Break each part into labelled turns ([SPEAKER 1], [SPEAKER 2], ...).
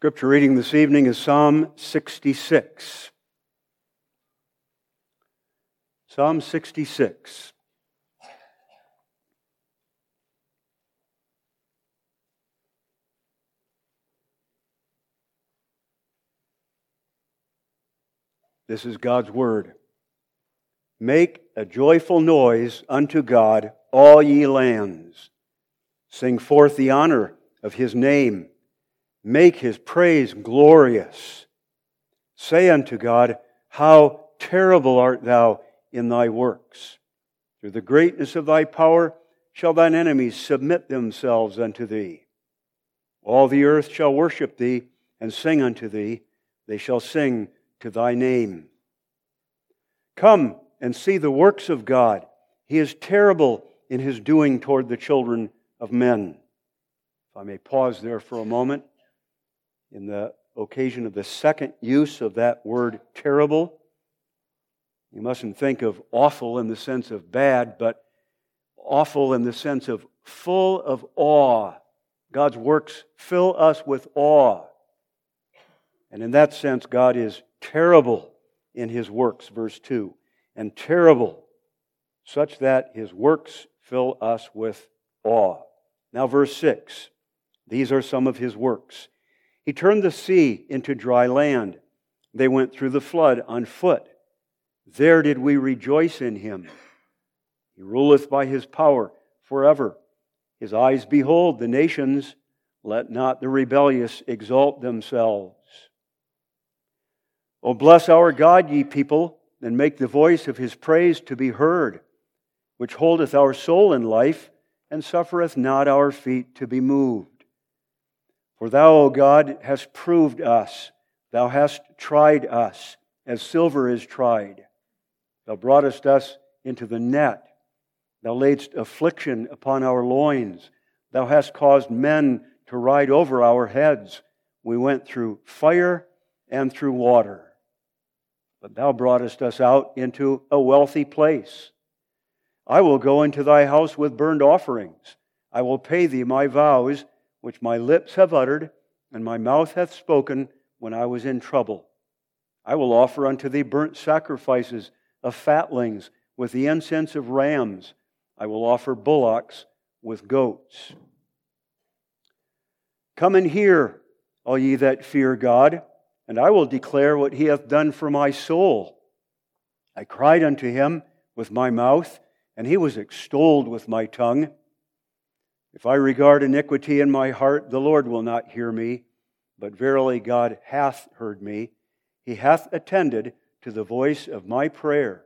[SPEAKER 1] Scripture reading this evening is Psalm 66. Psalm 66. This is God's word. Make a joyful noise unto God, all ye lands. Sing forth the honor of his name Make his praise glorious. Say unto God, How terrible art thou in thy works! Through the greatness of thy power shall thine enemies submit themselves unto thee. All the earth shall worship thee and sing unto thee. They shall sing to thy name. Come and see the works of God. He is terrible in his doing toward the children of men. If I may pause there for a moment in the occasion of the second use of that word terrible. You mustn't think of awful in the sense of bad, but awful in the sense of full of awe. God's works fill us with awe. And in that sense, God is terrible in his works, verse 2. And terrible, such that his works fill us with awe. Now, verse 6. These are some of his works. He turned the sea into dry land. They went through the flood on foot. There did we rejoice in him. He ruleth by his power forever. His eyes behold the nations. Let not the rebellious exalt themselves. O bless our God, ye people, and make the voice of his praise to be heard, which holdeth our soul in life, and suffereth not our feet to be moved. For thou, O God, hast proved us. Thou hast tried us as silver is tried. Thou broughtest us into the net. Thou laidst affliction upon our loins. Thou hast caused men to ride over our heads. We went through fire and through water. But thou broughtest us out into a wealthy place. I will go into thy house with burnt offerings. I will pay thee my vows which my lips have uttered, and my mouth hath spoken when I was in trouble. I will offer unto thee burnt sacrifices of fatlings with the incense of rams. I will offer bullocks with goats. Come and hear, all ye that fear God, and I will declare what he hath done for my soul. I cried unto him with my mouth, and he was extolled with my tongue. If I regard iniquity in my heart, the Lord will not hear me. But verily God hath heard me. He hath attended to the voice of my prayer.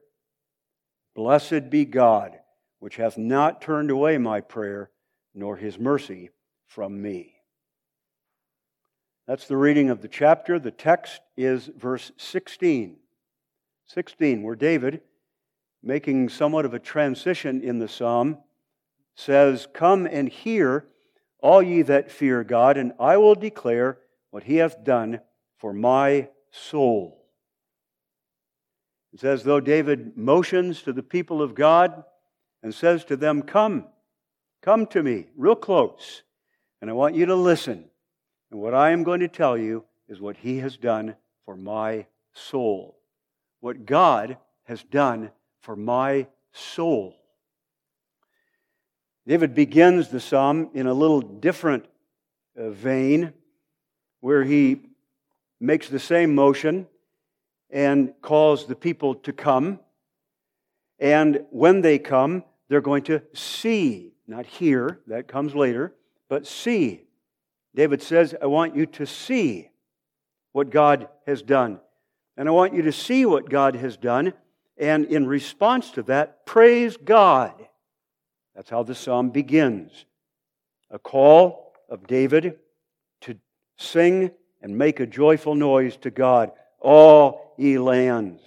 [SPEAKER 1] Blessed be God, which hath not turned away my prayer, nor his mercy from me. That's the reading of the chapter. The text is verse 16. 16, where David, making somewhat of a transition in the psalm, says, Come and hear, all ye that fear God, and I will declare what he hath done for my soul. It's as though David motions to the people of God and says to them, Come, come to me, real close, and I want you to listen. And what I am going to tell you is what he has done for my soul. What God has done for my soul. David begins the psalm in a little different uh, vein where he makes the same motion and calls the people to come. And when they come, they're going to see, not hear, that comes later, but see. David says, I want you to see what God has done. And I want you to see what God has done. And in response to that, praise God. That's how the psalm begins. A call of David to sing and make a joyful noise to God, all ye lands.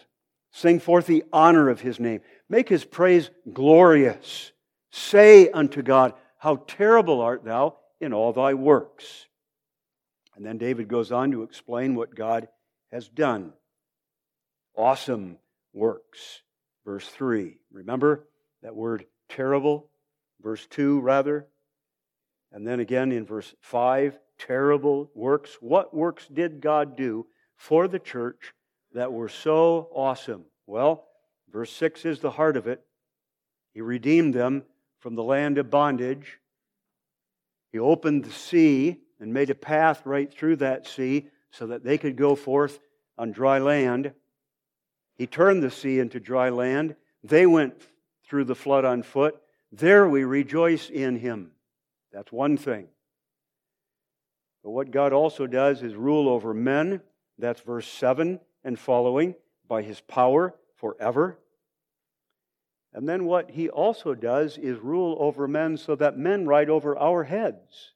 [SPEAKER 1] Sing forth the honor of his name. Make his praise glorious. Say unto God, How terrible art thou in all thy works. And then David goes on to explain what God has done. Awesome works. Verse 3. Remember that word terrible? Verse 2 rather, and then again in verse 5 terrible works. What works did God do for the church that were so awesome? Well, verse 6 is the heart of it. He redeemed them from the land of bondage. He opened the sea and made a path right through that sea so that they could go forth on dry land. He turned the sea into dry land. They went through the flood on foot. There we rejoice in him. That's one thing. But what God also does is rule over men. That's verse 7 and following by his power forever. And then what he also does is rule over men so that men ride over our heads.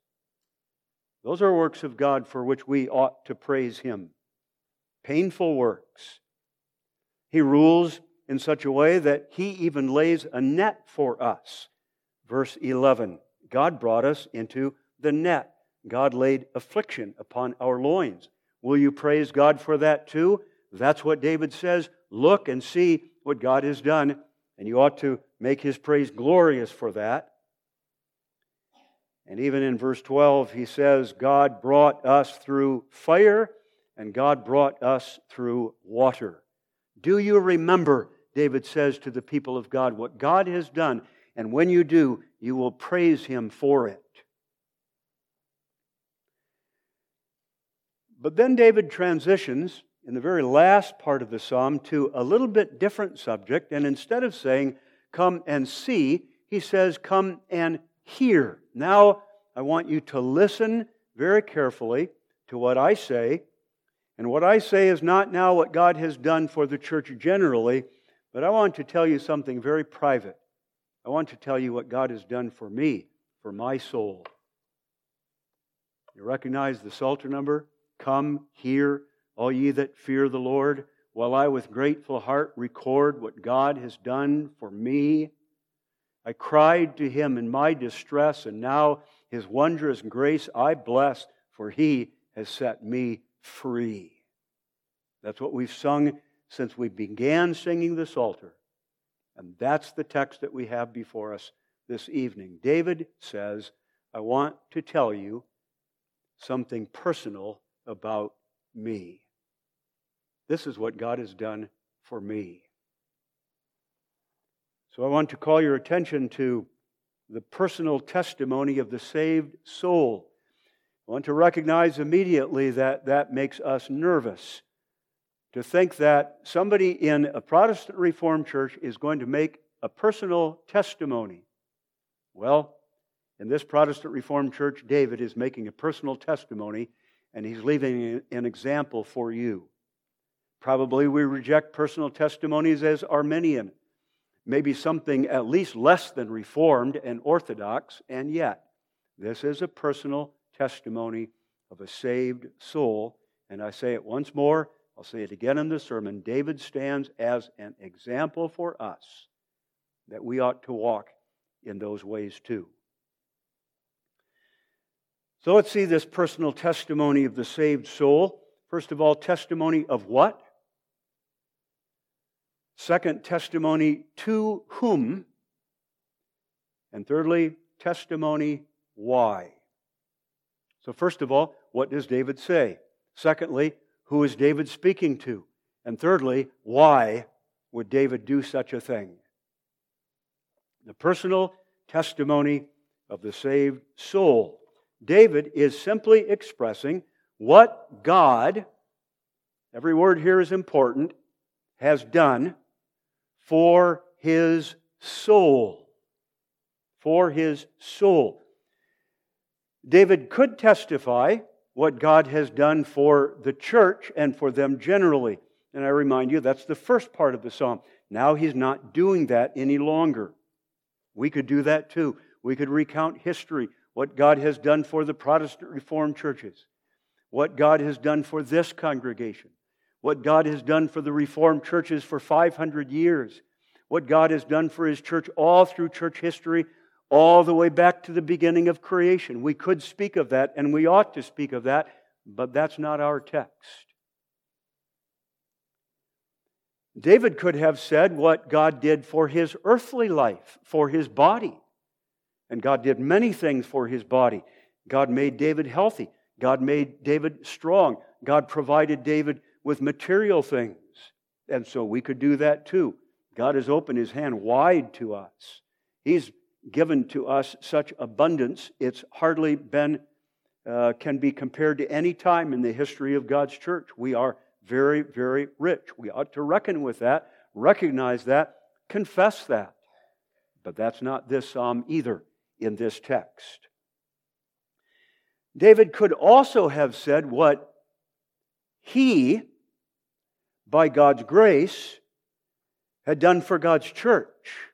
[SPEAKER 1] Those are works of God for which we ought to praise him. Painful works. He rules in such a way that he even lays a net for us. Verse 11 God brought us into the net. God laid affliction upon our loins. Will you praise God for that too? That's what David says. Look and see what God has done, and you ought to make his praise glorious for that. And even in verse 12, he says, God brought us through fire and God brought us through water. Do you remember, David says to the people of God, what God has done? And when you do, you will praise him for it. But then David transitions in the very last part of the psalm to a little bit different subject. And instead of saying, Come and see, he says, Come and hear. Now, I want you to listen very carefully to what I say. And what I say is not now what God has done for the church generally, but I want to tell you something very private. I want to tell you what God has done for me, for my soul. You recognize the Psalter number? Come, hear, all ye that fear the Lord, while I with grateful heart record what God has done for me. I cried to him in my distress, and now his wondrous grace I bless, for he has set me free. That's what we've sung since we began singing the Psalter. And that's the text that we have before us this evening. David says, I want to tell you something personal about me. This is what God has done for me. So I want to call your attention to the personal testimony of the saved soul. I want to recognize immediately that that makes us nervous. To think that somebody in a Protestant Reformed church is going to make a personal testimony. Well, in this Protestant Reformed church, David is making a personal testimony and he's leaving an example for you. Probably we reject personal testimonies as Arminian, maybe something at least less than Reformed and Orthodox, and yet this is a personal testimony of a saved soul. And I say it once more, I'll say it again in the sermon. David stands as an example for us that we ought to walk in those ways too. So let's see this personal testimony of the saved soul. First of all, testimony of what? Second, testimony to whom? And thirdly, testimony why. So, first of all, what does David say? Secondly, who is David speaking to? And thirdly, why would David do such a thing? The personal testimony of the saved soul. David is simply expressing what God, every word here is important, has done for his soul. For his soul. David could testify what God has done for the church and for them generally. And I remind you, that's the first part of the psalm. Now he's not doing that any longer. We could do that too. We could recount history what God has done for the Protestant Reformed churches, what God has done for this congregation, what God has done for the Reformed churches for 500 years, what God has done for His church all through church history, all the way back to the beginning of creation. We could speak of that, and we ought to speak of that, but that's not our text. David could have said what God did for his earthly life, for his body. And God did many things for his body. God made David healthy. God made David strong. God provided David with material things. And so we could do that too. God has opened his hand wide to us. He's given to us such abundance, it's hardly been, uh, can be compared to any time in the history of God's church. We are very, very rich. We ought to reckon with that, recognize that, confess that. But that's not this psalm either in this text. David could also have said what he, by God's grace, had done for God's church.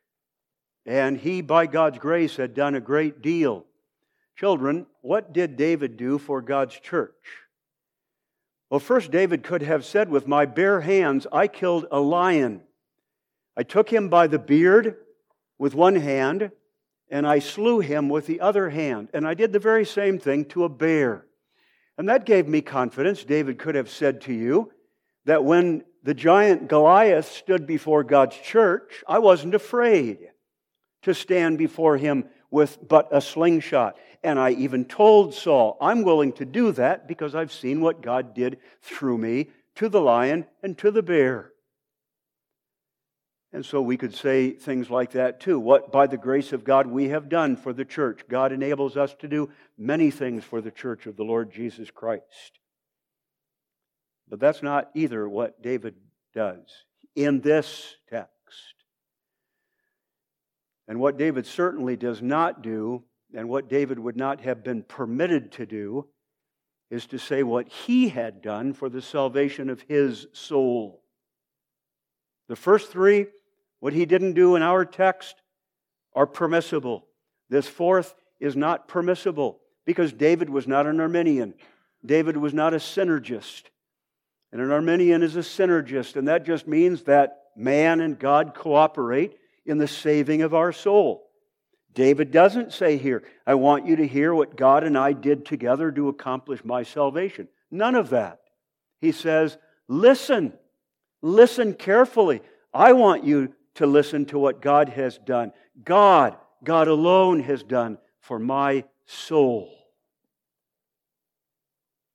[SPEAKER 1] And he, by God's grace, had done a great deal. Children, what did David do for God's church? Well, first, David could have said, With my bare hands, I killed a lion. I took him by the beard with one hand, and I slew him with the other hand. And I did the very same thing to a bear. And that gave me confidence. David could have said to you that when the giant Goliath stood before God's church, I wasn't afraid to stand before him with but a slingshot. And I even told Saul, I'm willing to do that because I've seen what God did through me to the lion and to the bear. And so we could say things like that too. What, by the grace of God, we have done for the church. God enables us to do many things for the church of the Lord Jesus Christ. But that's not either what David does in this text. And what David certainly does not do, and what David would not have been permitted to do, is to say what he had done for the salvation of his soul. The first three, what he didn't do in our text, are permissible. This fourth is not permissible because David was not an Arminian. David was not a synergist. And an Arminian is a synergist, and that just means that man and God cooperate in the saving of our soul. David doesn't say here, I want you to hear what God and I did together to accomplish my salvation. None of that. He says, listen, listen carefully. I want you to listen to what God has done. God, God alone has done for my soul.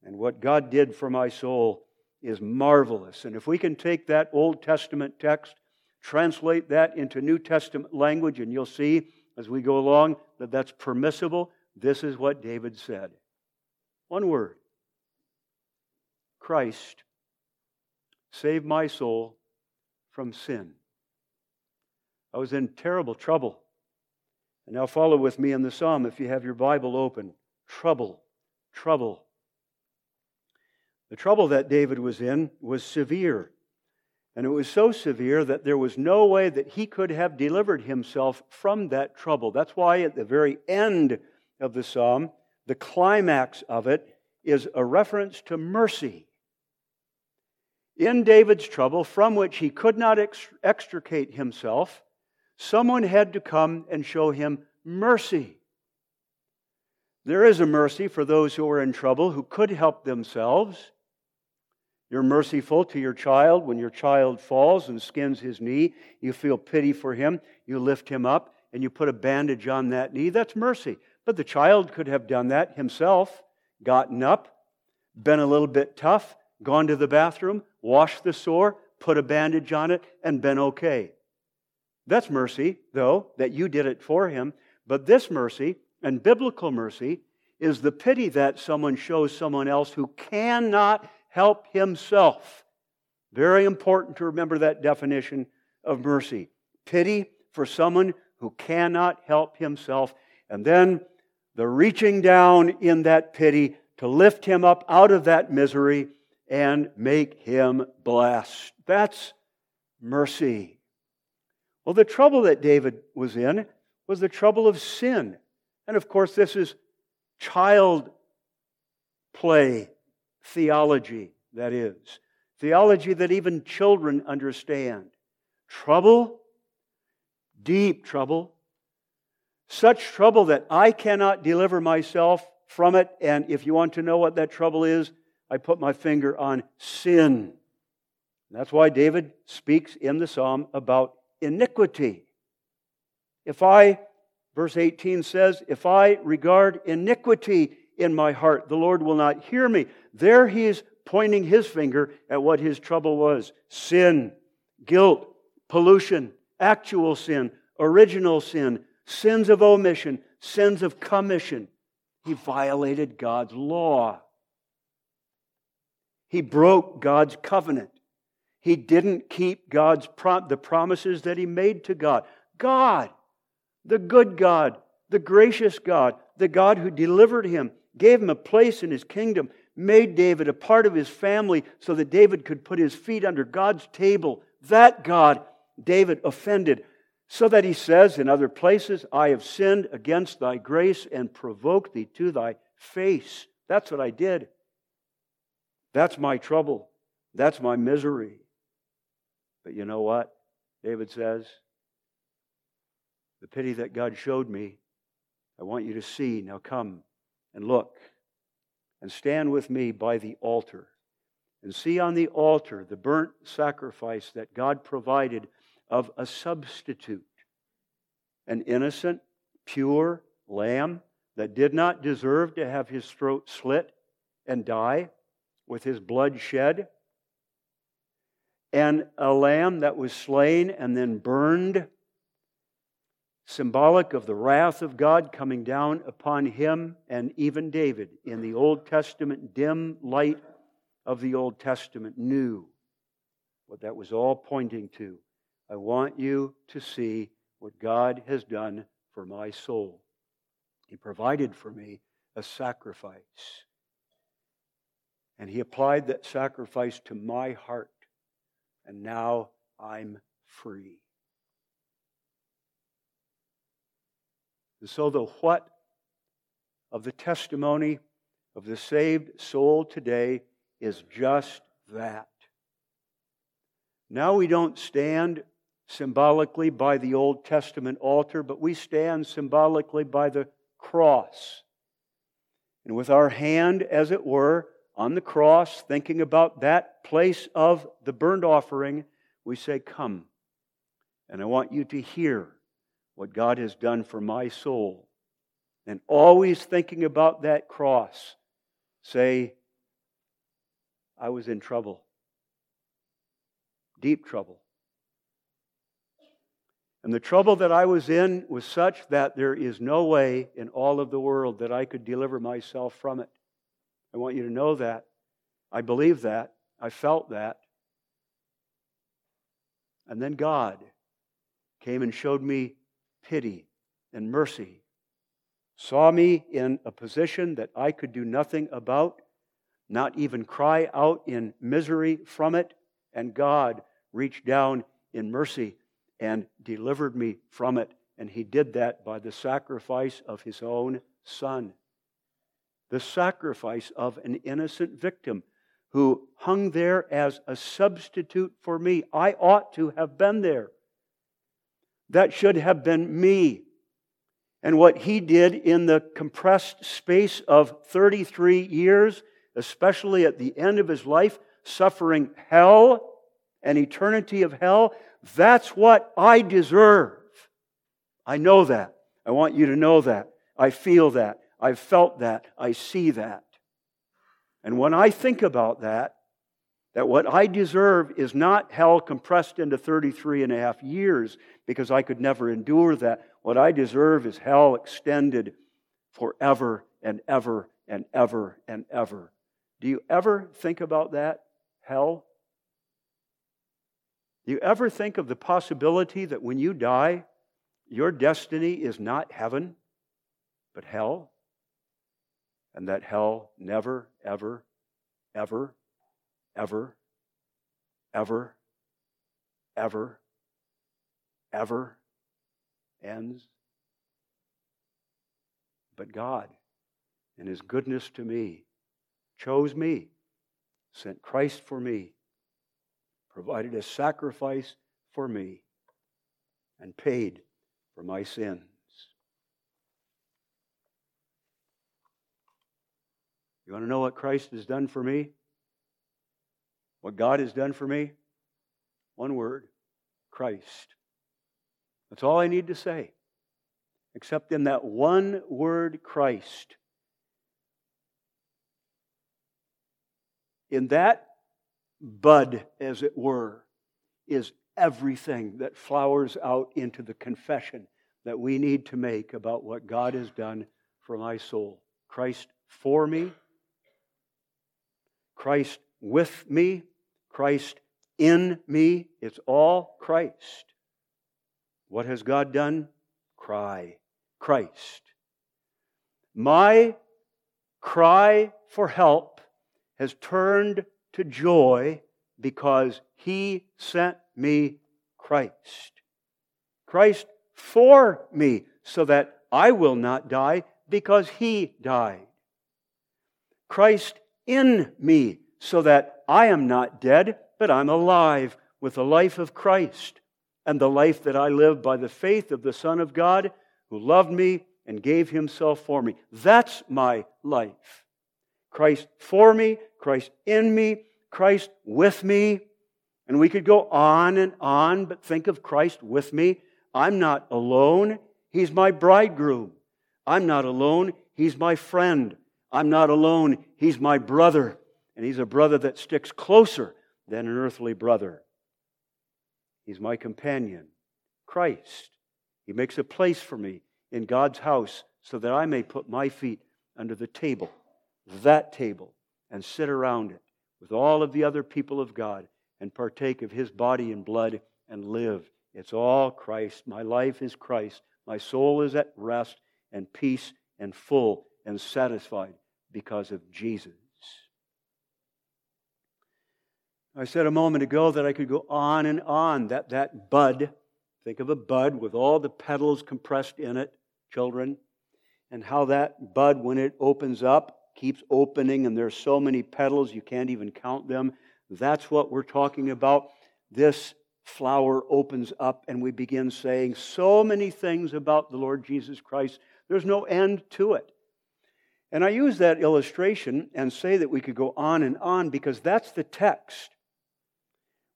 [SPEAKER 1] And what God did for my soul is marvelous. And if we can take that Old Testament text Translate that into New Testament language, and you'll see as we go along that that's permissible. This is what David said. One word Christ save my soul from sin. I was in terrible trouble. And now follow with me in the psalm if you have your Bible open. Trouble, trouble. The trouble that David was in was severe. And it was so severe that there was no way that he could have delivered himself from that trouble. That's why at the very end of the psalm, the climax of it is a reference to mercy. In David's trouble, from which he could not extricate himself, someone had to come and show him mercy. There is a mercy for those who are in trouble who could help themselves. You're merciful to your child when your child falls and skins his knee. You feel pity for him. You lift him up and you put a bandage on that knee. That's mercy. But the child could have done that himself, gotten up, been a little bit tough, gone to the bathroom, washed the sore, put a bandage on it, and been okay. That's mercy, though, that you did it for him. But this mercy and biblical mercy is the pity that someone shows someone else who cannot help himself. Very important to remember that definition of mercy. Pity for someone who cannot help himself. And then the reaching down in that pity to lift him up out of that misery and make him blessed. That's mercy. Well, the trouble that David was in was the trouble of sin. And of course, this is child play theology, that is. Theology that even children understand. Trouble, deep trouble, such trouble that I cannot deliver myself from it. And if you want to know what that trouble is, I put my finger on sin. That's why David speaks in the psalm about iniquity. If I, verse 18 says, if I regard iniquity in my heart. The Lord will not hear me. There he is pointing his finger at what his trouble was sin, guilt, pollution, actual sin, original sin, sins of omission, sins of commission. He violated God's law. He broke God's covenant. He didn't keep God's prom- the promises that he made to God. God, the good God, the gracious God, the God who delivered him, gave him a place in his kingdom, made David a part of his family so that David could put his feet under God's table. That God, David offended, so that he says in other places, I have sinned against thy grace and provoked thee to thy face. That's what I did. That's my trouble. That's my misery. But you know what? David says, The pity that God showed me, I want you to see. Now come and look and stand with me by the altar and see on the altar the burnt sacrifice that God provided of a substitute, an innocent, pure lamb that did not deserve to have his throat slit and die with his blood shed, and a lamb that was slain and then burned, symbolic of the wrath of God coming down upon him and even David in the Old Testament, dim light of the Old Testament, knew what that was all pointing to. I want you to see what God has done for my soul. He provided for me a sacrifice. And he applied that sacrifice to my heart. And now I'm free. And so, the what of the testimony of the saved soul today is just that. Now we don't stand symbolically by the Old Testament altar, but we stand symbolically by the cross. And with our hand, as it were, on the cross, thinking about that place of the burnt offering, we say, Come. And I want you to hear what God has done for my soul. And always thinking about that cross, say, I was in trouble, deep trouble. And the trouble that I was in was such that there is no way in all of the world that I could deliver myself from it. I want you to know that. I believe that. I felt that. And then God came and showed me pity and mercy, saw me in a position that I could do nothing about, not even cry out in misery from it, and God reached down in mercy and delivered me from it. And He did that by the sacrifice of His own Son the sacrifice of an innocent victim who hung there as a substitute for me. I ought to have been there. That should have been me. And what he did in the compressed space of 33 years, especially at the end of his life, suffering hell, an eternity of hell, that's what I deserve. I know that. I want you to know that. I feel that. I've felt that. I see that. And when I think about that, that what I deserve is not hell compressed into 33 and a half years because I could never endure that. What I deserve is hell extended forever and ever and ever and ever. Do you ever think about that? Hell? Do you ever think of the possibility that when you die, your destiny is not heaven, but hell? and that hell never, ever, ever, ever, ever, ever, ever ends. But God, in His goodness to me, chose me, sent Christ for me, provided a sacrifice for me, and paid for my sin. You want to know what Christ has done for me? What God has done for me? One word Christ. That's all I need to say. Except in that one word, Christ, In that bud, as it were, is everything that flowers out into the confession that we need to make about what God has done for my soul. Christ for me, Christ with me, Christ in me. It's all Christ. What has God done? Cry. Christ. My cry for help has turned to joy because he sent me Christ. Christ for me so that I will not die because he died. Christ in me so that I am not dead, but I'm alive with the life of Christ and the life that I live by the faith of the Son of God who loved me and gave himself for me. That's my life. Christ for me, Christ in me, Christ with me. And we could go on and on, but think of Christ with me. I'm not alone. He's my bridegroom. I'm not alone. He's my friend. I'm not alone. He's my brother. And he's a brother that sticks closer than an earthly brother. He's my companion, Christ. He makes a place for me in God's house so that I may put my feet under the table, that table, and sit around it with all of the other people of God and partake of his body and blood and live. It's all Christ. My life is Christ. My soul is at rest and peace and full and satisfied because of Jesus. I said a moment ago that I could go on and on. That, that bud, think of a bud with all the petals compressed in it, children, and how that bud, when it opens up, keeps opening, and there's so many petals you can't even count them. That's what we're talking about. This flower opens up, and we begin saying so many things about the Lord Jesus Christ. There's no end to it. And I use that illustration and say that we could go on and on because that's the text.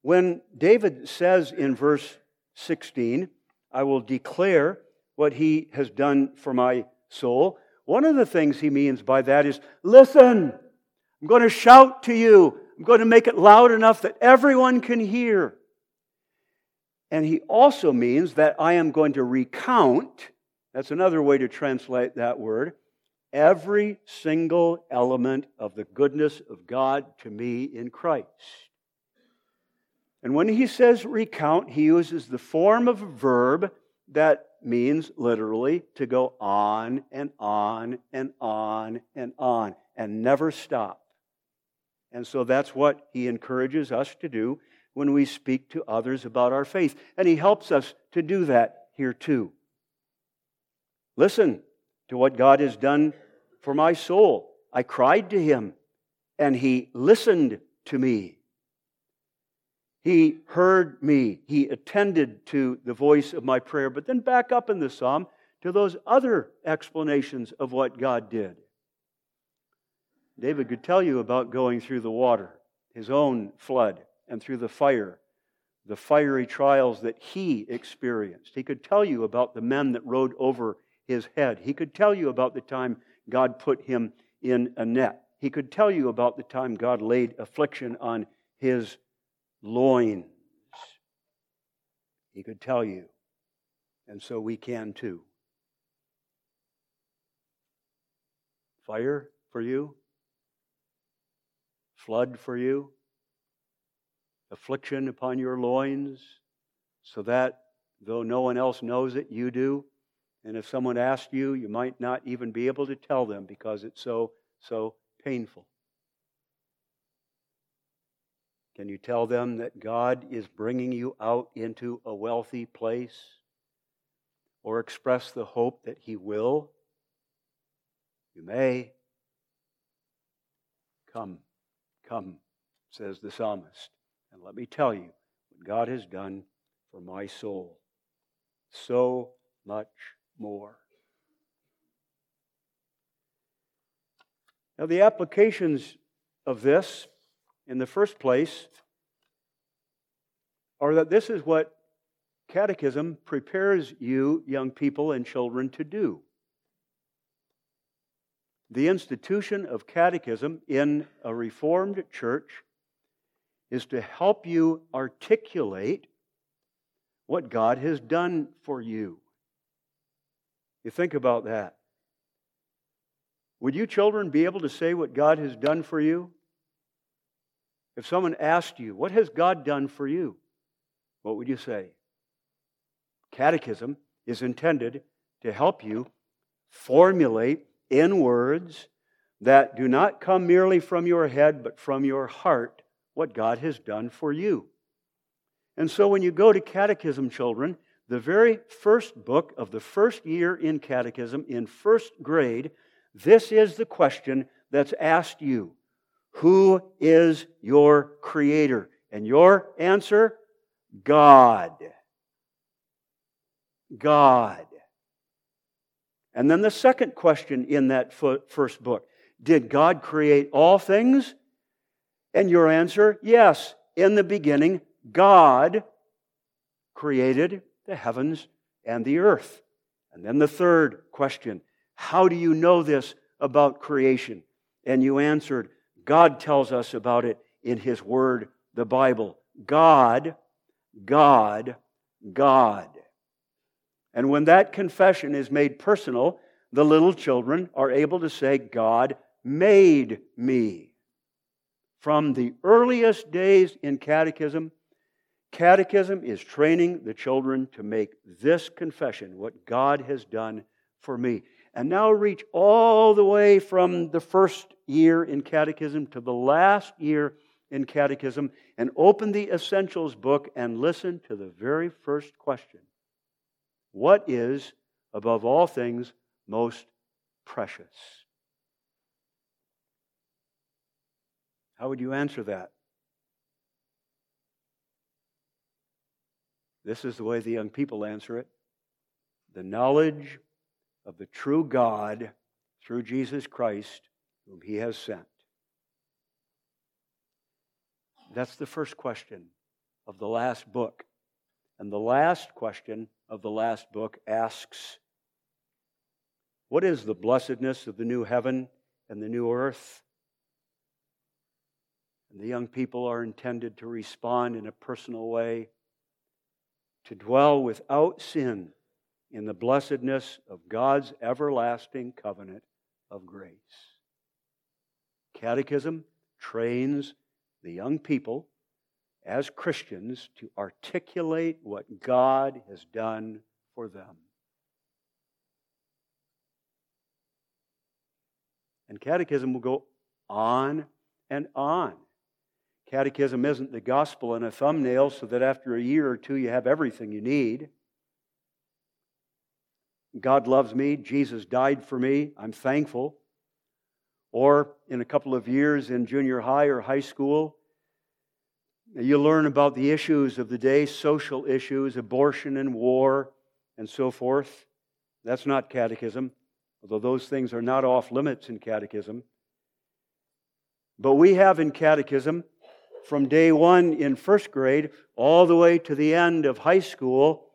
[SPEAKER 1] When David says in verse 16, I will declare what he has done for my soul, one of the things he means by that is listen, I'm going to shout to you, I'm going to make it loud enough that everyone can hear. And he also means that I am going to recount, that's another way to translate that word, every single element of the goodness of God to me in Christ. And when he says recount, he uses the form of a verb that means literally to go on and on and on and on and never stop. And so that's what he encourages us to do when we speak to others about our faith. And he helps us to do that here too. Listen to what God has done for my soul. I cried to him, and he listened to me. He heard me. He attended to the voice of my prayer. But then back up in the psalm to those other explanations of what God did. David could tell you about going through the water, his own flood, and through the fire, the fiery trials that he experienced. He could tell you about the men that rode over his head. He could tell you about the time God put him in a net. He could tell you about the time God laid affliction on his loins. He could tell you. And so we can too. Fire for you, flood for you, affliction upon your loins, so that though no one else knows it, you do. And if someone asked you, you might not even be able to tell them because it's so, so painful. Can you tell them that God is bringing you out into a wealthy place? Or express the hope that He will? You may. Come, come, says the psalmist, and let me tell you what God has done for my soul. So much more. Now, the applications of this in the first place are that this is what catechism prepares you, young people and children, to do. The institution of catechism in a Reformed church is to help you articulate what God has done for you. You think about that. Would you children be able to say what God has done for you? If someone asked you, What has God done for you? What would you say? Catechism is intended to help you formulate in words that do not come merely from your head, but from your heart, what God has done for you. And so when you go to catechism, children, the very first book of the first year in catechism, in first grade, this is the question that's asked you Who is your creator? And your answer God. God. And then the second question in that first book Did God create all things? And your answer, yes. In the beginning, God created the heavens and the earth. And then the third question How do you know this about creation? And you answered, God tells us about it in His Word, the Bible. God, God, God. And when that confession is made personal, the little children are able to say, God made me. From the earliest days in catechism, catechism is training the children to make this confession what God has done for me. And now reach all the way from the first year in catechism to the last year in catechism and open the Essentials book and listen to the very first question what is, above all things, most precious? How would you answer that? This is the way the young people answer it the knowledge of the true God through Jesus Christ, whom He has sent. That's the first question of the last book. And the last question of the last book asks What is the blessedness of the new heaven and the new earth? And the young people are intended to respond in a personal way, to dwell without sin in the blessedness of God's everlasting covenant of grace. Catechism trains the young people as Christians to articulate what God has done for them. And catechism will go on and on. Catechism isn't the gospel in a thumbnail so that after a year or two you have everything you need. God loves me. Jesus died for me. I'm thankful. Or in a couple of years in junior high or high school, you learn about the issues of the day, social issues, abortion and war, and so forth. That's not catechism, although those things are not off limits in catechism. But we have in catechism, from day one in first grade all the way to the end of high school,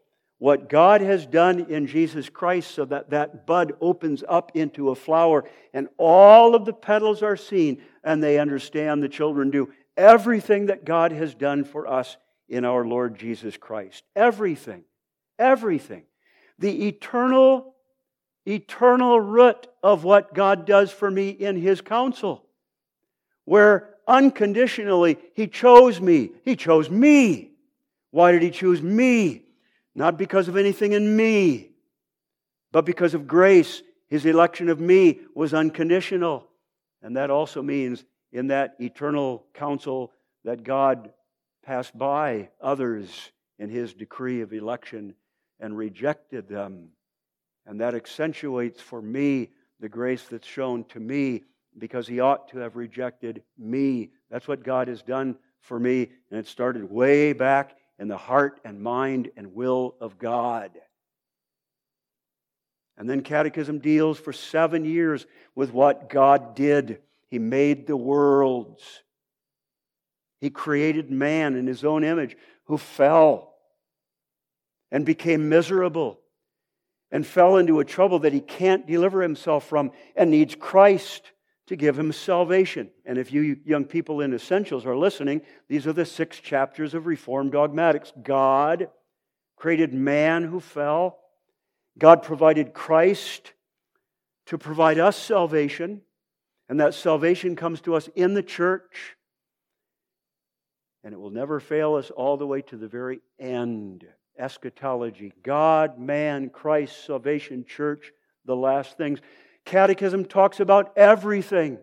[SPEAKER 1] what God has done in Jesus Christ so that that bud opens up into a flower and all of the petals are seen and they understand, the children do, everything that God has done for us in our Lord Jesus Christ. Everything. Everything. The eternal, eternal root of what God does for me in His counsel, where unconditionally He chose me. He chose me. Why did He choose me? Not because of anything in me, but because of grace. His election of me was unconditional. And that also means in that eternal counsel that God passed by others in his decree of election and rejected them. And that accentuates for me the grace that's shown to me because he ought to have rejected me. That's what God has done for me. And it started way back in the heart and mind and will of God. And then Catechism deals for seven years with what God did he made the worlds. He created man in his own image who fell and became miserable. and fell into a trouble that he can't deliver himself from and needs Christ to give him salvation. And if you young people in Essentials are listening, these are the six chapters of Reformed dogmatics. God created man who fell, God provided Christ to provide us salvation, and that salvation comes to us in the church. And it will never fail us all the way to the very end eschatology God, man, Christ, salvation, church, the last things. Catechism talks about everything.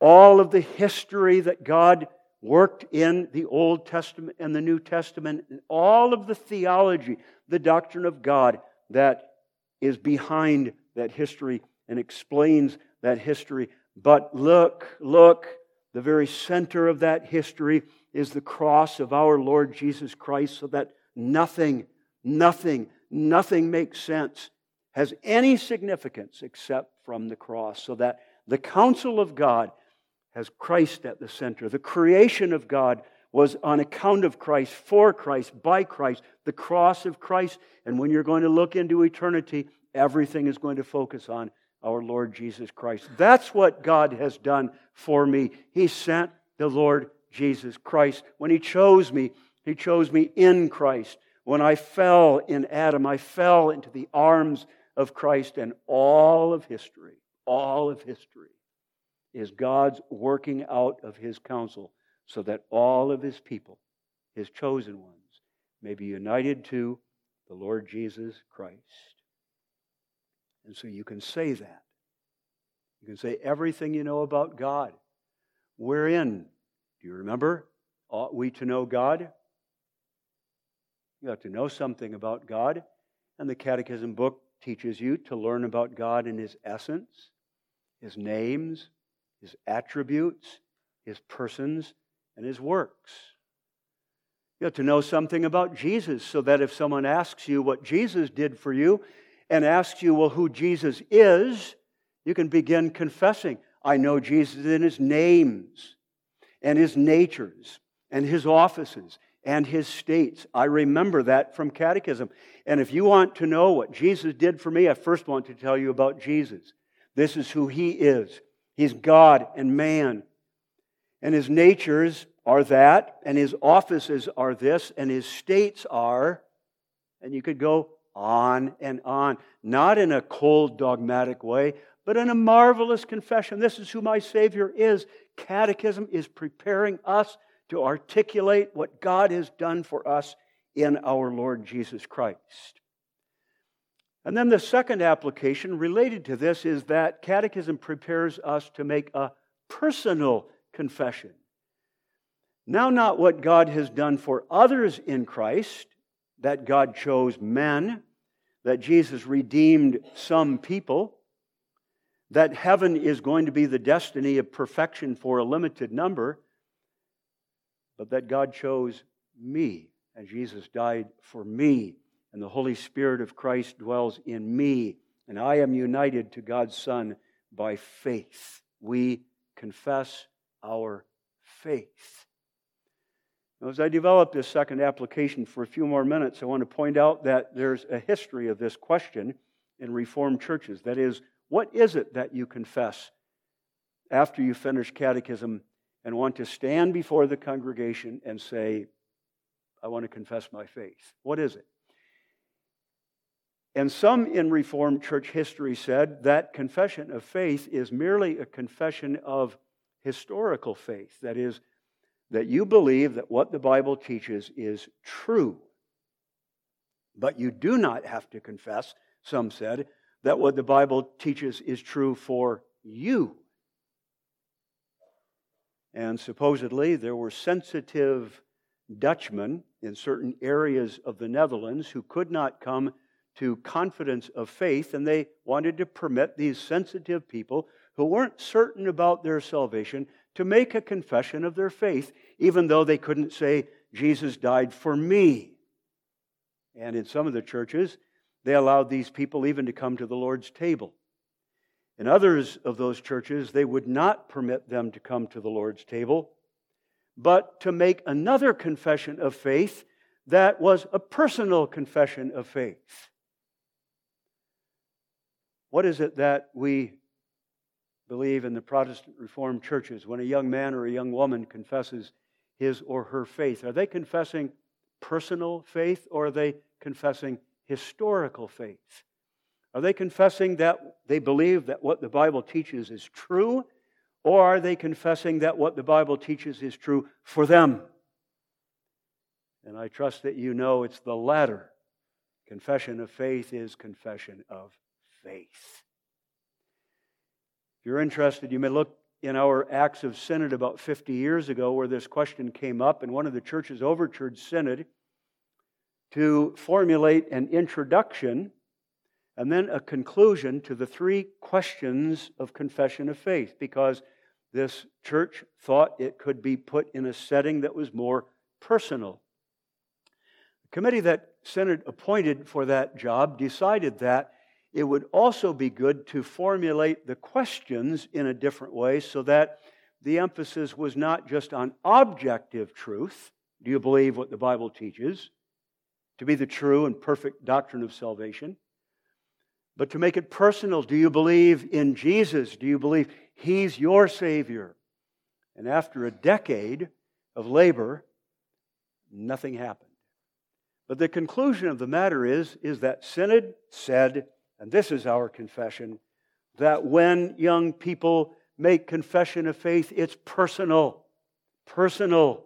[SPEAKER 1] All of the history that God worked in the Old Testament and the New Testament, and all of the theology, the doctrine of God that is behind that history and explains that history. But look, look, the very center of that history is the cross of our Lord Jesus Christ, so that Nothing, nothing, nothing makes sense, has any significance except from the cross. So that the counsel of God has Christ at the center. The creation of God was on account of Christ, for Christ, by Christ, the cross of Christ. And when you're going to look into eternity, everything is going to focus on our Lord Jesus Christ. That's what God has done for me. He sent the Lord Jesus Christ. When He chose me, he chose me in Christ. When I fell in Adam, I fell into the arms of Christ, and all of history, all of history is God's working out of His counsel so that all of His people, His chosen ones, may be united to the Lord Jesus Christ. And so you can say that. You can say everything you know about God. Wherein, do you remember? Ought we to know God? You ought to know something about God. And the Catechism book teaches you to learn about God in His essence, His names, His attributes, His persons, and His works. You have to know something about Jesus so that if someone asks you what Jesus did for you and asks you, well, who Jesus is, you can begin confessing. I know Jesus in His names and His natures and His offices and his states. I remember that from catechism. And if you want to know what Jesus did for me, I first want to tell you about Jesus. This is who he is. He's God and man. And his natures are that, and his offices are this, and his states are, and you could go on and on, not in a cold, dogmatic way, but in a marvelous confession. This is who my Savior is. Catechism is preparing us to articulate what God has done for us in our Lord Jesus Christ. And then the second application related to this is that Catechism prepares us to make a personal confession. Now, not what God has done for others in Christ, that God chose men, that Jesus redeemed some people, that heaven is going to be the destiny of perfection for a limited number but that God chose me, and Jesus died for me, and the Holy Spirit of Christ dwells in me, and I am united to God's Son by faith. We confess our faith. Now, as I develop this second application for a few more minutes, I want to point out that there's a history of this question in Reformed churches. That is, what is it that you confess after you finish catechism and want to stand before the congregation and say, I want to confess my faith. What is it? And some in Reformed church history said that confession of faith is merely a confession of historical faith. That is, that you believe that what the Bible teaches is true. But you do not have to confess, some said, that what the Bible teaches is true for you. And supposedly there were sensitive Dutchmen in certain areas of the Netherlands who could not come to confidence of faith, and they wanted to permit these sensitive people who weren't certain about their salvation to make a confession of their faith, even though they couldn't say, Jesus died for me. And in some of the churches, they allowed these people even to come to the Lord's table. In others of those churches, they would not permit them to come to the Lord's table, but to make another confession of faith that was a personal confession of faith. What is it that we believe in the Protestant Reformed churches when a young man or a young woman confesses his or her faith? Are they confessing personal faith or are they confessing historical faith? Are they confessing that they believe that what the Bible teaches is true, or are they confessing that what the Bible teaches is true for them? And I trust that you know it's the latter. Confession of faith is confession of faith. If you're interested, you may look in our Acts of Synod about 50 years ago where this question came up, and one of the churches overtured Synod to formulate an introduction and then a conclusion to the three questions of confession of faith because this church thought it could be put in a setting that was more personal. The committee that Synod appointed for that job decided that it would also be good to formulate the questions in a different way so that the emphasis was not just on objective truth. Do you believe what the Bible teaches to be the true and perfect doctrine of salvation? But to make it personal, do you believe in Jesus? Do you believe He's your Savior? And after a decade of labor, nothing happened. But the conclusion of the matter is, is that Synod said and this is our confession, that when young people make confession of faith, it's personal. Personal.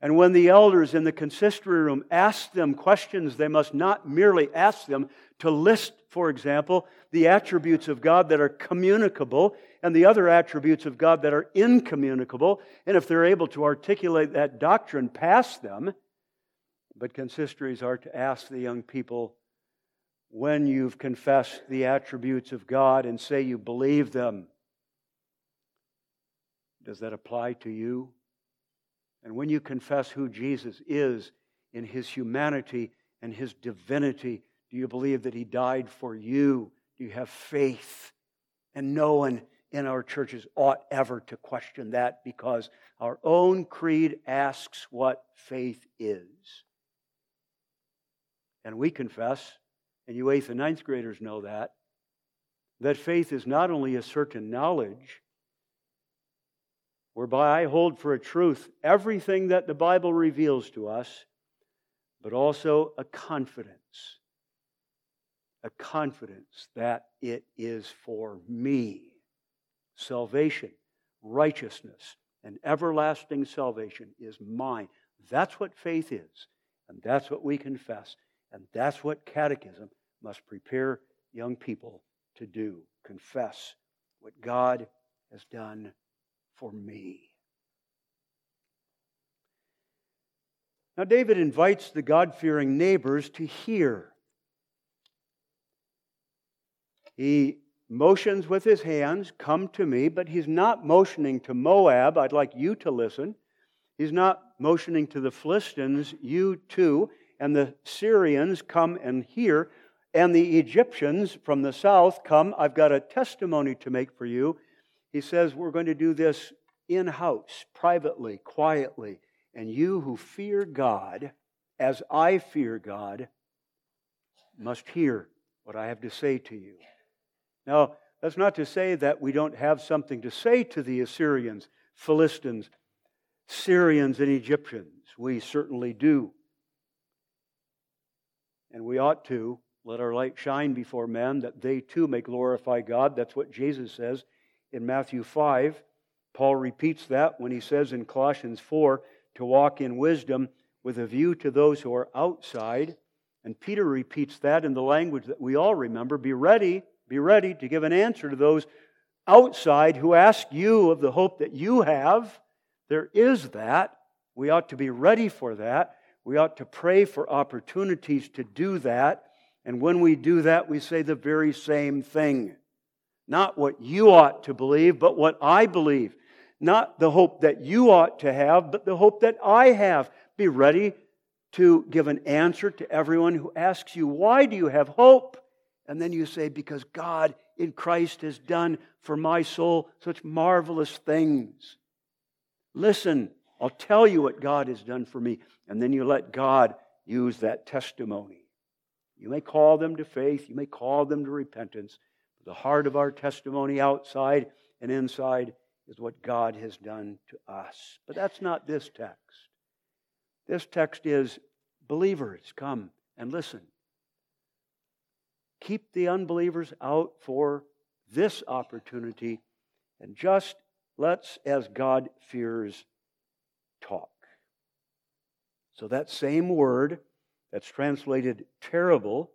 [SPEAKER 1] And when the elders in the consistory room ask them questions, they must not merely ask them to list, for example, the attributes of God that are communicable and the other attributes of God that are incommunicable. And if they're able to articulate that doctrine past them, but consistories are to ask the young people when you've confessed the attributes of God and say you believe them. Does that apply to you? And when you confess who Jesus is in his humanity and his divinity, do you believe that he died for you? Do you have faith? And no one in our churches ought ever to question that because our own creed asks what faith is. And we confess and you eighth and ninth graders know that, that faith is not only a certain knowledge, whereby I hold for a truth everything that the Bible reveals to us, but also a confidence. A confidence that it is for me. Salvation, righteousness, and everlasting salvation is mine. That's what faith is, and that's what we confess. And that's what catechism must prepare young people to do confess what God has done for me. Now, David invites the God fearing neighbors to hear. He motions with his hands, Come to me, but he's not motioning to Moab, I'd like you to listen. He's not motioning to the Philistines, You too and the Syrians come and hear, and the Egyptians from the south come. I've got a testimony to make for you. He says, We're going to do this in house, privately, quietly. And you who fear God, as I fear God, must hear what I have to say to you. Now, that's not to say that we don't have something to say to the Assyrians, Philistines, Syrians, and Egyptians. We certainly do. And we ought to let our light shine before men that they too may glorify God. That's what Jesus says in Matthew 5. Paul repeats that when he says in Colossians 4 to walk in wisdom with a view to those who are outside. And Peter repeats that in the language that we all remember be ready, be ready to give an answer to those outside who ask you of the hope that you have. There is that. We ought to be ready for that. We ought to pray for opportunities to do that. And when we do that, we say the very same thing. Not what you ought to believe, but what I believe. Not the hope that you ought to have, but the hope that I have. Be ready to give an answer to everyone who asks you, Why do you have hope? And then you say, Because God in Christ has done for my soul such marvelous things. Listen, I'll tell you what God has done for me. And then you let God use that testimony. You may call them to faith, you may call them to repentance. The heart of our testimony outside and inside is what God has done to us. But that's not this text. This text is believers, come and listen. Keep the unbelievers out for this opportunity and just let's, as God fears, talk. So that same word that's translated terrible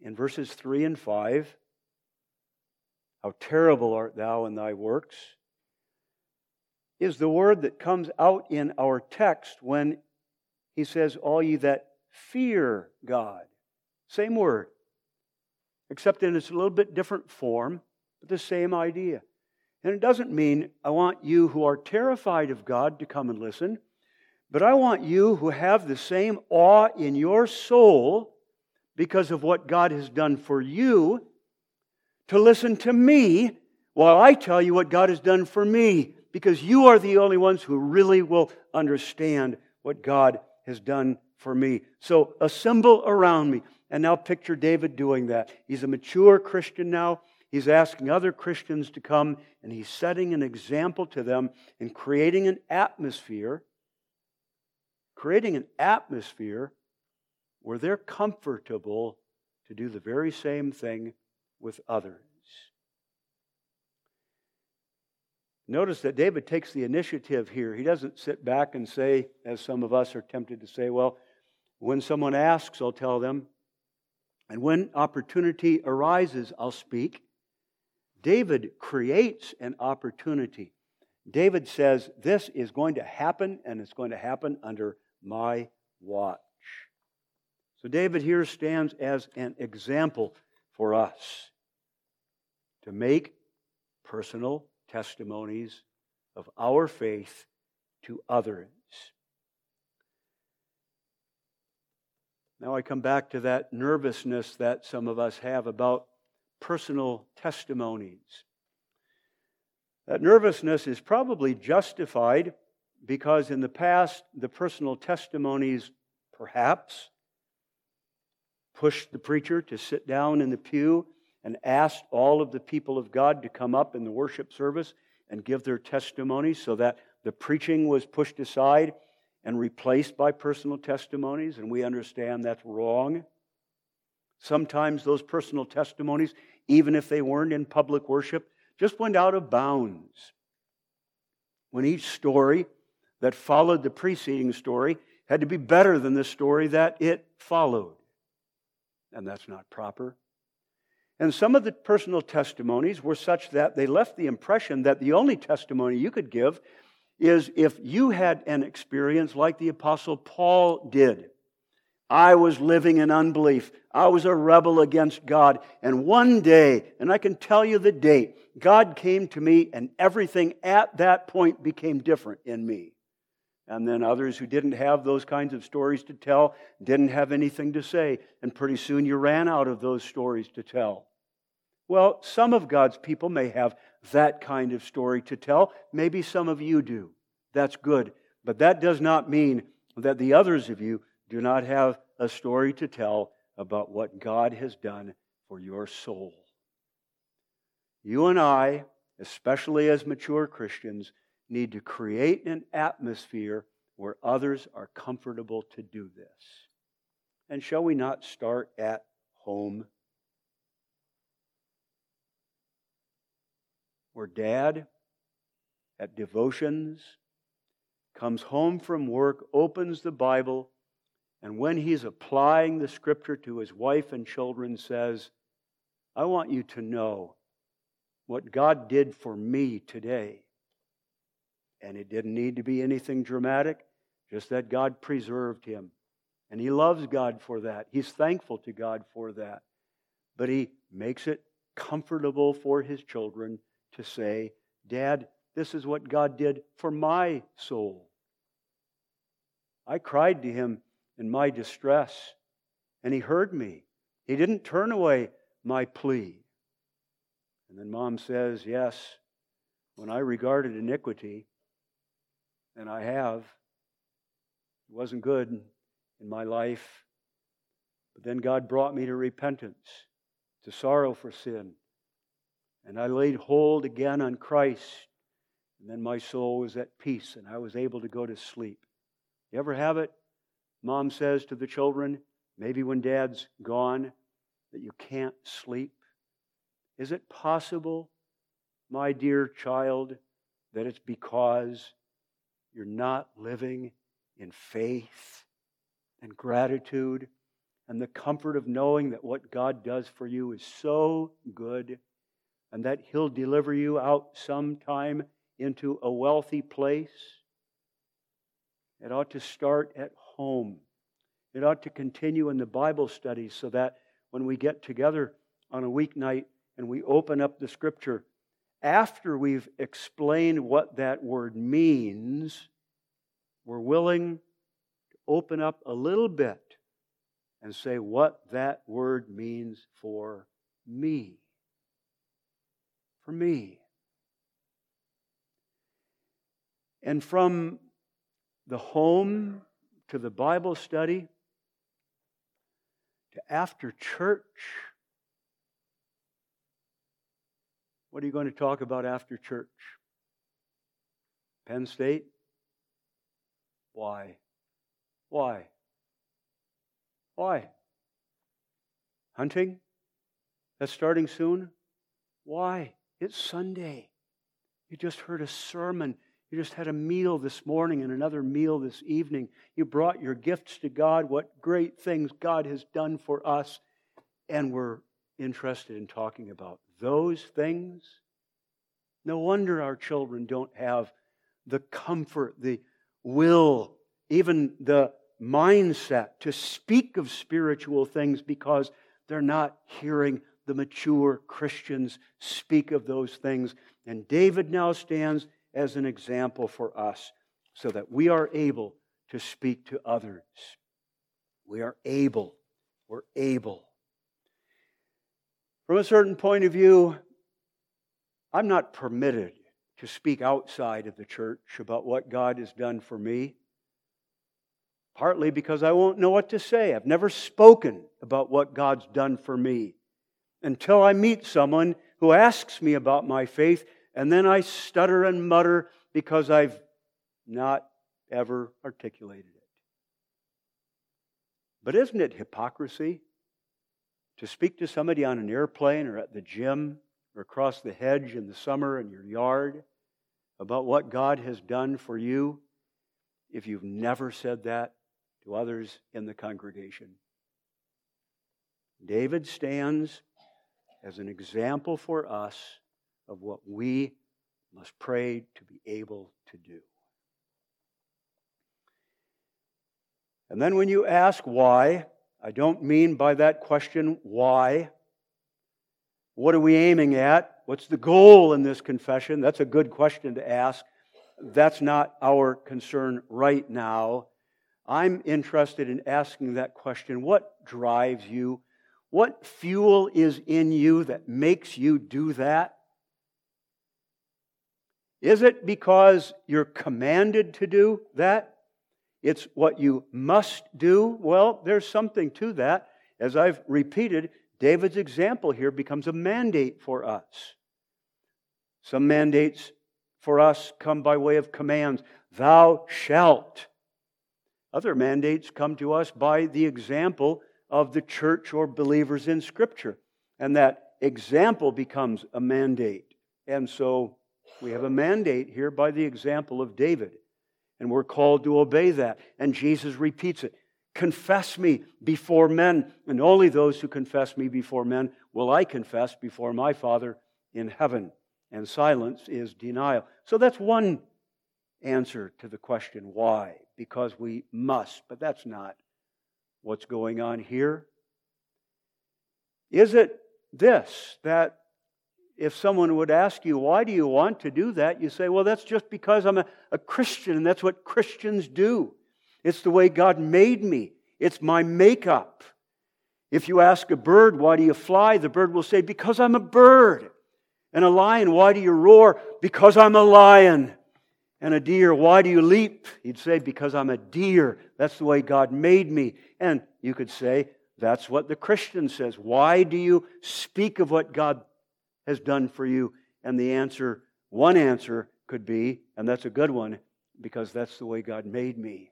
[SPEAKER 1] in verses 3 and 5 how terrible art thou in thy works, is the word that comes out in our text when he says, All ye that fear God. Same word, except in its a little bit different form, but the same idea. And it doesn't mean I want you who are terrified of God to come and listen, but I want you who have the same awe in your soul because of what God has done for you to listen to me while I tell you what God has done for me, because you are the only ones who really will understand what God has done for me. So assemble around me. And now picture David doing that. He's a mature Christian now. He's asking other Christians to come and he's setting an example to them and creating an atmosphere, creating an atmosphere where they're comfortable to do the very same thing with others. Notice that David takes the initiative here. He doesn't sit back and say, as some of us are tempted to say, well, when someone asks, I'll tell them. And when opportunity arises, I'll speak. David creates an opportunity. David says, This is going to happen, and it's going to happen under my watch. So David here stands as an example for us to make personal testimonies of our faith to others. Now I come back to that nervousness that some of us have about personal testimonies. That nervousness is probably justified because in the past, the personal testimonies perhaps pushed the preacher to sit down in the pew and asked all of the people of God to come up in the worship service and give their testimony so that the preaching was pushed aside and replaced by personal testimonies, and we understand that's wrong. Sometimes those personal testimonies, even if they weren't in public worship, just went out of bounds. When each story that followed the preceding story had to be better than the story that it followed. And that's not proper. And some of the personal testimonies were such that they left the impression that the only testimony you could give is if you had an experience like the Apostle Paul did. I was living in unbelief. I was a rebel against God. And one day, and I can tell you the date, God came to me and everything at that point became different in me. And then others who didn't have those kinds of stories to tell didn't have anything to say. And pretty soon you ran out of those stories to tell. Well, some of God's people may have that kind of story to tell. Maybe some of you do. That's good. But that does not mean that the others of you do not have a story to tell about what God has done for your soul. You and I, especially as mature Christians, need to create an atmosphere where others are comfortable to do this. And shall we not start at home? Where dad at devotions comes home from work, opens the Bible, and when he's applying the scripture to his wife and children, says, I want you to know what God did for me today. And it didn't need to be anything dramatic, just that God preserved him. And he loves God for that. He's thankful to God for that. But he makes it comfortable for his children to say, Dad, this is what God did for my soul. I cried to him in my distress, and he heard me. He didn't turn away my plea. And then mom says, Yes, when I regarded iniquity, and I have. It wasn't good in my life. But then God brought me to repentance to sorrow for sin. And I laid hold again on Christ. And then my soul was at peace and I was able to go to sleep. You ever have it? Mom says to the children, maybe when dad's gone, that you can't sleep. Is it possible, my dear child, that it's because you're not living in faith and gratitude and the comfort of knowing that what God does for you is so good and that He'll deliver you out sometime into a wealthy place. It ought to start at home. It ought to continue in the Bible studies so that when we get together on a weeknight and we open up the Scripture, after we've explained what that word means, we're willing to open up a little bit and say what that word means for me. For me. And from the home to the Bible study to after church, what are you going to talk about after church? Penn State? Why? Why? Why? Hunting? That's starting soon? Why? It's Sunday. You just heard a sermon. You just had a meal this morning and another meal this evening. You brought your gifts to God, what great things God has done for us, and we're interested in talking about those things. No wonder our children don't have the comfort, the will, even the mindset to speak of spiritual things because they're not hearing the mature Christians speak of those things. And David now stands as an example for us so that we are able to speak to others. We are able. We're able. From a certain point of view, I'm not permitted to speak outside of the church about what God has done for me partly because I won't know what to say. I've never spoken about what God's done for me until I meet someone who asks me about my faith, and then I stutter and mutter because I've not ever articulated it. But isn't it hypocrisy to speak to somebody on an airplane or at the gym or across the hedge in the summer in your yard about what God has done for you if you've never said that to others in the congregation. David stands as an example for us of what we must pray to be able to do. And then when you ask why, I don't mean by that question why. What are we aiming at? What's the goal in this confession? That's a good question to ask. That's not our concern right now. I'm interested in asking that question what drives you? What fuel is in you that makes you do that? Is it because you're commanded to do that? It's what you must do? Well, there's something to that. As I've repeated, David's example here becomes a mandate for us. Some mandates for us come by way of commands. Thou shalt. Other mandates come to us by the example of the church or believers in Scripture. And that example becomes a mandate. And so we have a mandate here by the example of David. And we're called to obey that. And Jesus repeats it Confess me before men, and only those who confess me before men will I confess before my Father in heaven. And silence is denial. So that's one answer to the question why because we must, but that's not what's going on here. Is it this that if someone would ask you, why do you want to do that? You say, well, that's just because I'm a, a Christian and that's what Christians do. It's the way God made me, it's my makeup. If you ask a bird, why do you fly? The bird will say, because I'm a bird. And a lion, why do you roar? Because I'm a lion and a deer, Why do you leap? He'd say, Because I'm a deer. That's the way God made me. And you could say, That's what the Christian says. Why do you speak of what God has done for you? And the answer, one answer could be, and that's a good one, because that's the way God made me.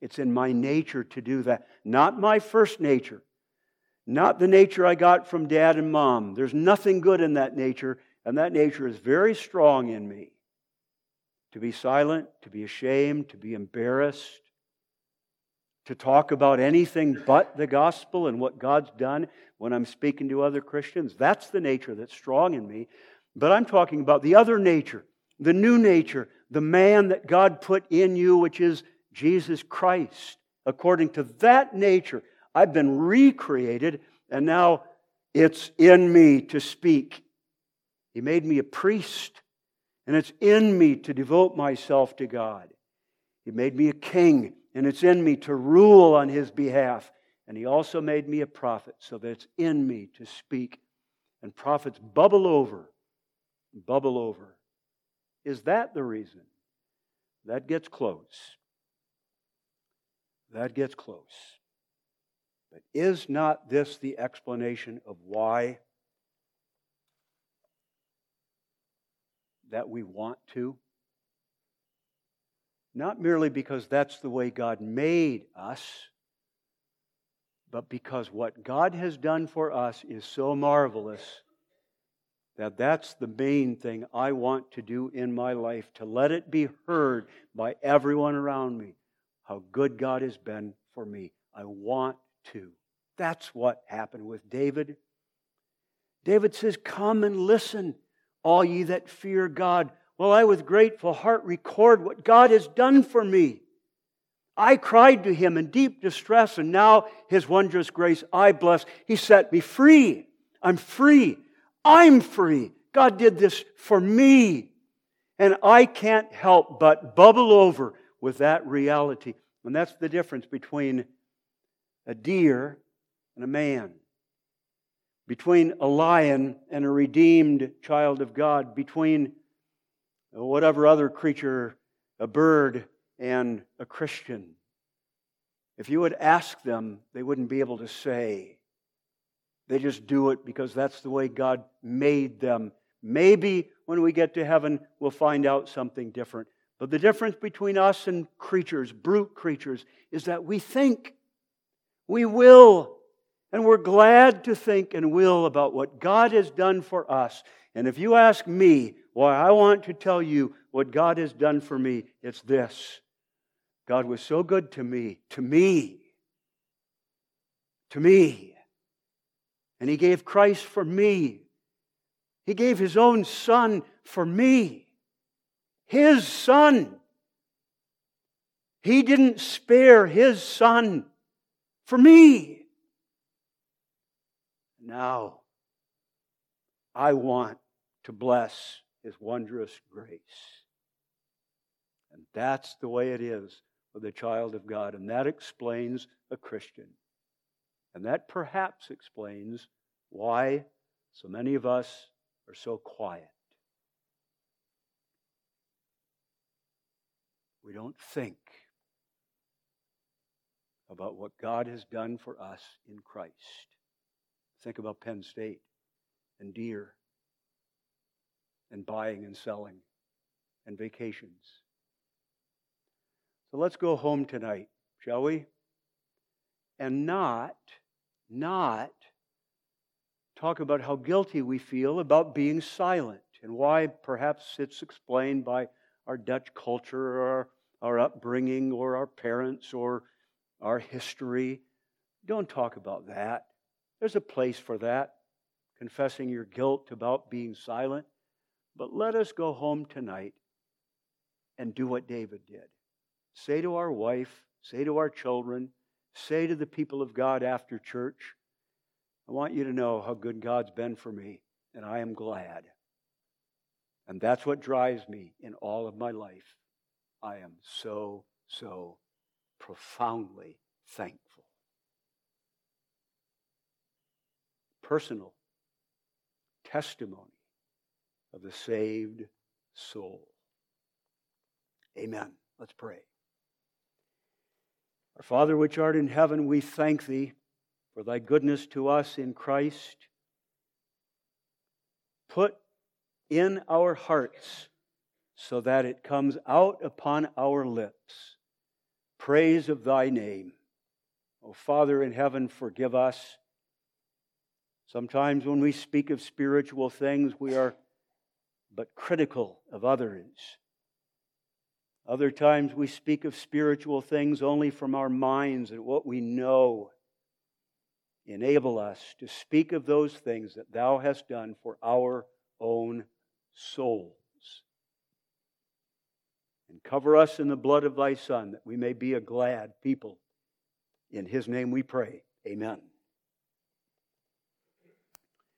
[SPEAKER 1] It's in my nature to do that. Not my first nature, not the nature I got from dad and mom. There's nothing good in that nature, and that nature is very strong in me. To be silent, to be ashamed, to be embarrassed, to talk about anything but the gospel and what God's done when I'm speaking to other Christians. That's the nature that's strong in me. But I'm talking about the other nature, the new nature, the man that God put in you, which is Jesus Christ. According to that nature, I've been recreated, and now it's in me to speak. He made me a priest, and it's in me to devote myself to God. He made me a king, and it's in me to rule on His behalf. And He also made me a prophet, so that it's in me to speak. And prophets bubble over, bubble over. Is that the reason? That gets close. That gets close. But is not this the explanation of why that we want to? Not merely because that's the way God made us, but because what God has done for us is so marvelous that that's the main thing I want to do in my life to let it be heard by everyone around me how good God has been for me. I want to. That's what happened with David. David says, Come and listen, all ye that fear God while I with grateful heart record what God has done for me. I cried to him in deep distress, and now his wondrous grace I bless. He set me free. I'm free. I'm free. God did this for me. And I can't help but bubble over with that reality. And that's the difference between a deer and a man, between a lion and a redeemed child of God, between whatever other creature, a bird, and a Christian. If you would ask them, they wouldn't be able to say. They just do it because that's the way God made them. Maybe when we get to heaven, we'll find out something different. But the difference between us and creatures, brute creatures, is that we think. We will. And we're glad to think and will about what God has done for us. And if you ask me why I want to tell you what God has done for me, it's this God was so good to me, to me, to me. And He gave Christ for me. He gave His own Son for me. His Son. He didn't spare His Son for me. Now, I want to bless His wondrous grace. And that's the way it is with the child of God. And that explains a Christian. And that perhaps explains why so many of us are so quiet. We don't think about what God has done for us in Christ. Think about Penn State and deer and buying and selling and vacations. So let's go home tonight, shall we? And not, not talk about how guilty we feel about being silent and why perhaps it's explained by our Dutch culture or our upbringing or our parents or our history. Don't talk about that. There's a place for that, confessing your guilt about being silent. But let us go home tonight and do what David did. Say to our wife, say to our children, say to the people of God after church, I want you to know how good God's been for me, and I am glad. And that's what drives me in all of my life. I am so, so profoundly thankful. Personal testimony of the saved soul. Amen. Let's pray. Our Father, which art in heaven, we thank thee for thy goodness to us in Christ. Put in our hearts so that it comes out upon our lips praise of thy name. O Father in heaven, forgive us. Sometimes when we speak of spiritual things, we are but critical of others. Other times we speak of spiritual things only from our minds and what we know. Enable us to speak of those things that Thou hast done for our own souls. And cover us in the blood of Thy Son that we may be a glad people. In His name we pray. Amen.